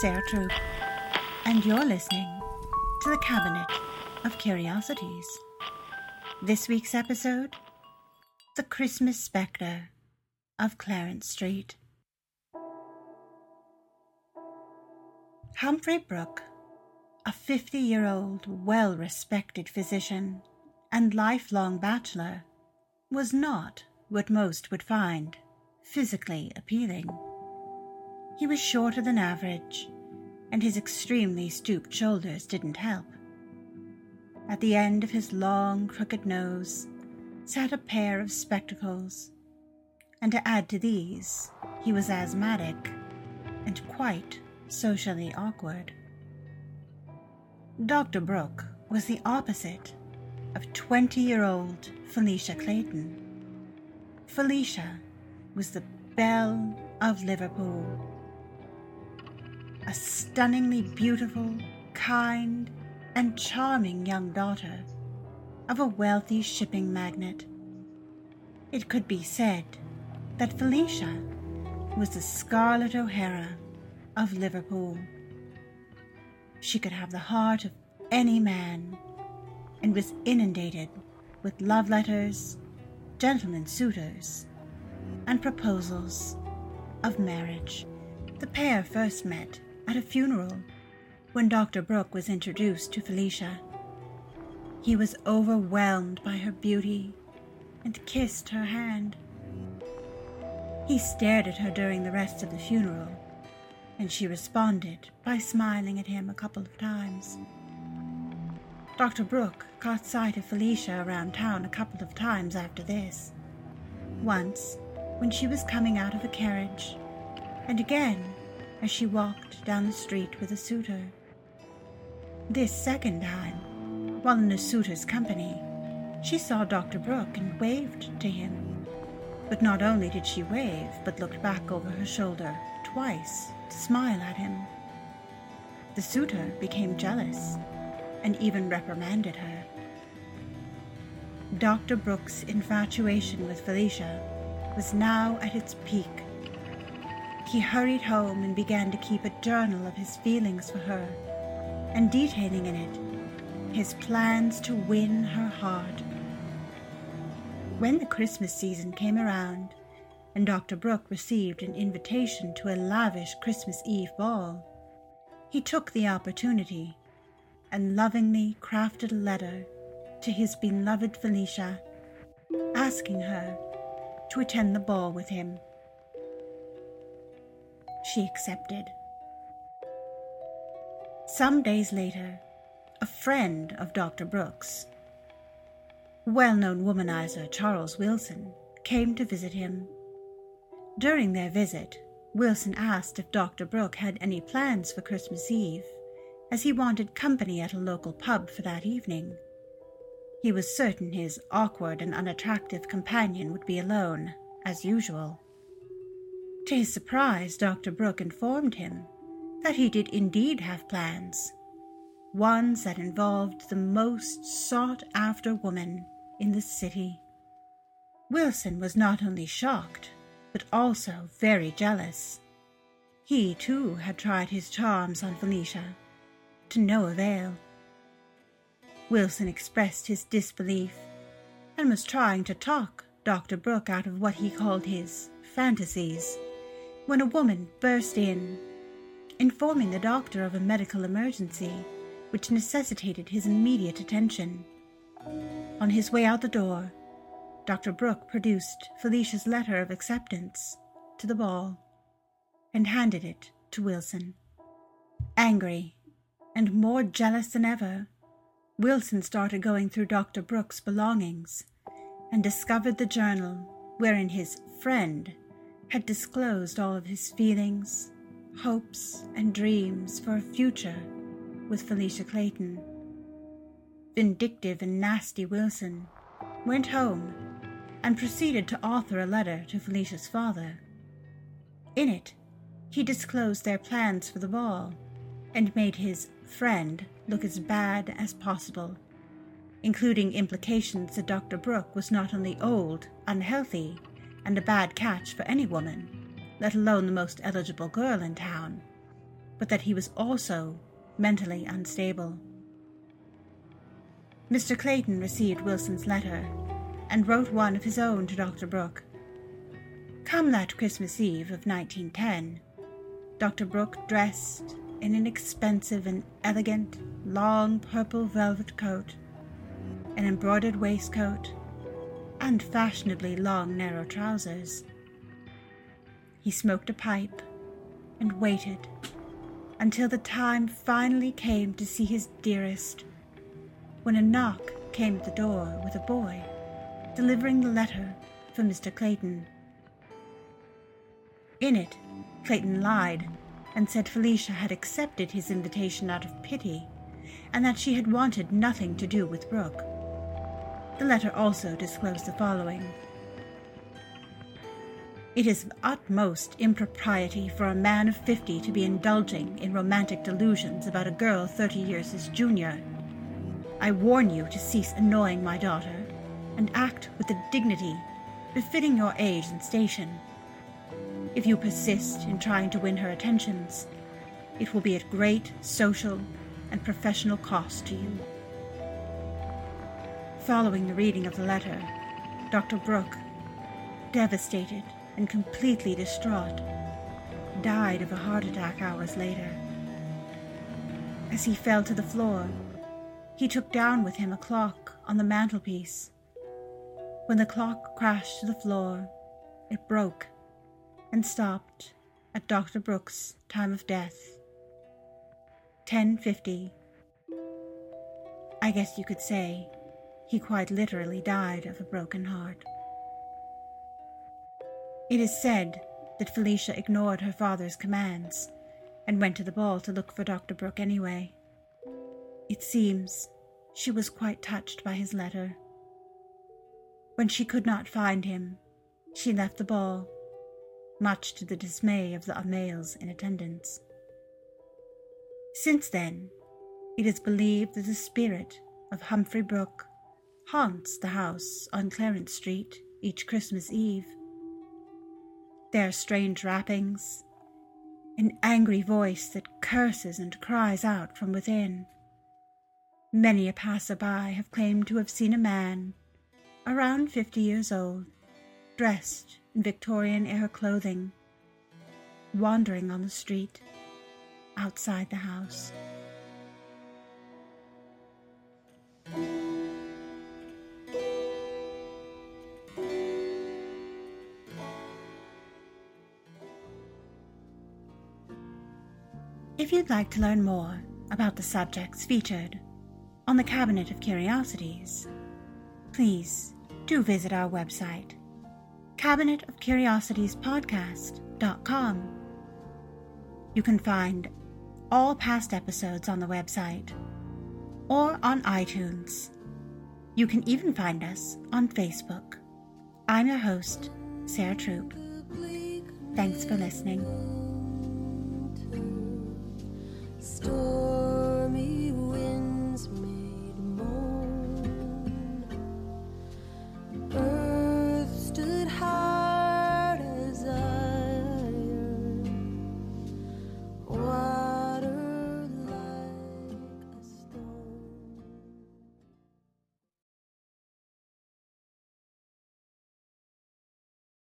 Sarah Troop, and you're listening to the Cabinet of Curiosities. This week's episode The Christmas Spectre of Clarence Street. Humphrey Brooke, a 50 year old, well respected physician and lifelong bachelor, was not what most would find physically appealing. He was shorter than average, and his extremely stooped shoulders didn't help. At the end of his long, crooked nose sat a pair of spectacles, and to add to these, he was asthmatic and quite socially awkward. Dr. Brooke was the opposite of 20 year old Felicia Clayton. Felicia was the belle of Liverpool. A stunningly beautiful, kind, and charming young daughter of a wealthy shipping magnate. It could be said that Felicia was the Scarlett O'Hara of Liverpool. She could have the heart of any man and was inundated with love letters, gentlemen suitors, and proposals of marriage. The pair first met at a funeral when Dr. Brooke was introduced to Felicia. He was overwhelmed by her beauty and kissed her hand. He stared at her during the rest of the funeral, and she responded by smiling at him a couple of times. Dr. Brooke caught sight of Felicia around town a couple of times after this. Once, when she was coming out of a carriage, and again as she walked down the street with a suitor. This second time, while in a suitor's company, she saw Dr. Brooke and waved to him. But not only did she wave, but looked back over her shoulder twice to smile at him. The suitor became jealous and even reprimanded her. Dr. Brooke's infatuation with Felicia was now at its peak. He hurried home and began to keep a journal of his feelings for her, and detailing in it his plans to win her heart. When the Christmas season came around, and Dr. Brooke received an invitation to a lavish Christmas Eve ball, he took the opportunity and lovingly crafted a letter to his beloved Felicia, asking her to attend the ball with him. She accepted. Some days later, a friend of Dr. Brooke's, well known womanizer Charles Wilson, came to visit him. During their visit, Wilson asked if Dr. Brooke had any plans for Christmas Eve as he wanted company at a local pub for that evening. He was certain his awkward and unattractive companion would be alone, as usual. To his surprise, Dr. Brooke informed him that he did indeed have plans, ones that involved the most sought after woman in the city. Wilson was not only shocked, but also very jealous. He, too, had tried his charms on Felicia to no avail. Wilson expressed his disbelief and was trying to talk Dr. Brooke out of what he called his fantasies when a woman burst in, informing the doctor of a medical emergency which necessitated his immediate attention. On his way out the door, Dr. Brooke produced Felicia's letter of acceptance to the ball and handed it to Wilson. Angry and more jealous than ever, Wilson started going through Dr. Brooke's belongings and discovered the journal wherein his friend had disclosed all of his feelings, hopes, and dreams for a future with Felicia Clayton. Vindictive and nasty Wilson went home and proceeded to author a letter to Felicia's father. In it, he disclosed their plans for the ball and made his friend look as bad as possible, including implications that Dr. Brooke was not only old, unhealthy, and a bad catch for any woman, let alone the most eligible girl in town, but that he was also mentally unstable. Mr. Clayton received Wilson's letter and wrote one of his own to Dr. Brooke. Come that Christmas Eve of 1910, Dr. Brooke, dressed in an expensive and elegant long purple velvet coat, an embroidered waistcoat, and fashionably long narrow trousers. He smoked a pipe and waited until the time finally came to see his dearest, when a knock came at the door with a boy delivering the letter for Mr. Clayton. In it, Clayton lied and said Felicia had accepted his invitation out of pity and that she had wanted nothing to do with Brooke. The letter also disclosed the following It is of utmost impropriety for a man of fifty to be indulging in romantic delusions about a girl thirty years his junior. I warn you to cease annoying my daughter and act with the dignity befitting your age and station. If you persist in trying to win her attentions, it will be at great social and professional cost to you. Following the reading of the letter, Dr. Brooke, devastated and completely distraught, died of a heart attack hours later. As he fell to the floor, he took down with him a clock on the mantelpiece. When the clock crashed to the floor, it broke and stopped at Dr. Brooke's time of death. 1050. I guess you could say he quite literally died of a broken heart. It is said that Felicia ignored her father's commands and went to the ball to look for Dr. Brooke anyway. It seems she was quite touched by his letter. When she could not find him, she left the ball much to the dismay of the males in attendance. Since then, it is believed that the spirit of Humphrey Brooke haunts the house on Clarence Street each Christmas Eve. There are strange rappings, an angry voice that curses and cries out from within. Many a passer-by have claimed to have seen a man, around fifty years old, dressed in Victorian era clothing, wandering on the street outside the house. You'd like to learn more about the subjects featured on the Cabinet of Curiosities, please do visit our website Cabinet of Curiosities Podcast.com. You can find all past episodes on the website or on iTunes. You can even find us on Facebook. I'm your host, Sarah Troop. Thanks for listening story.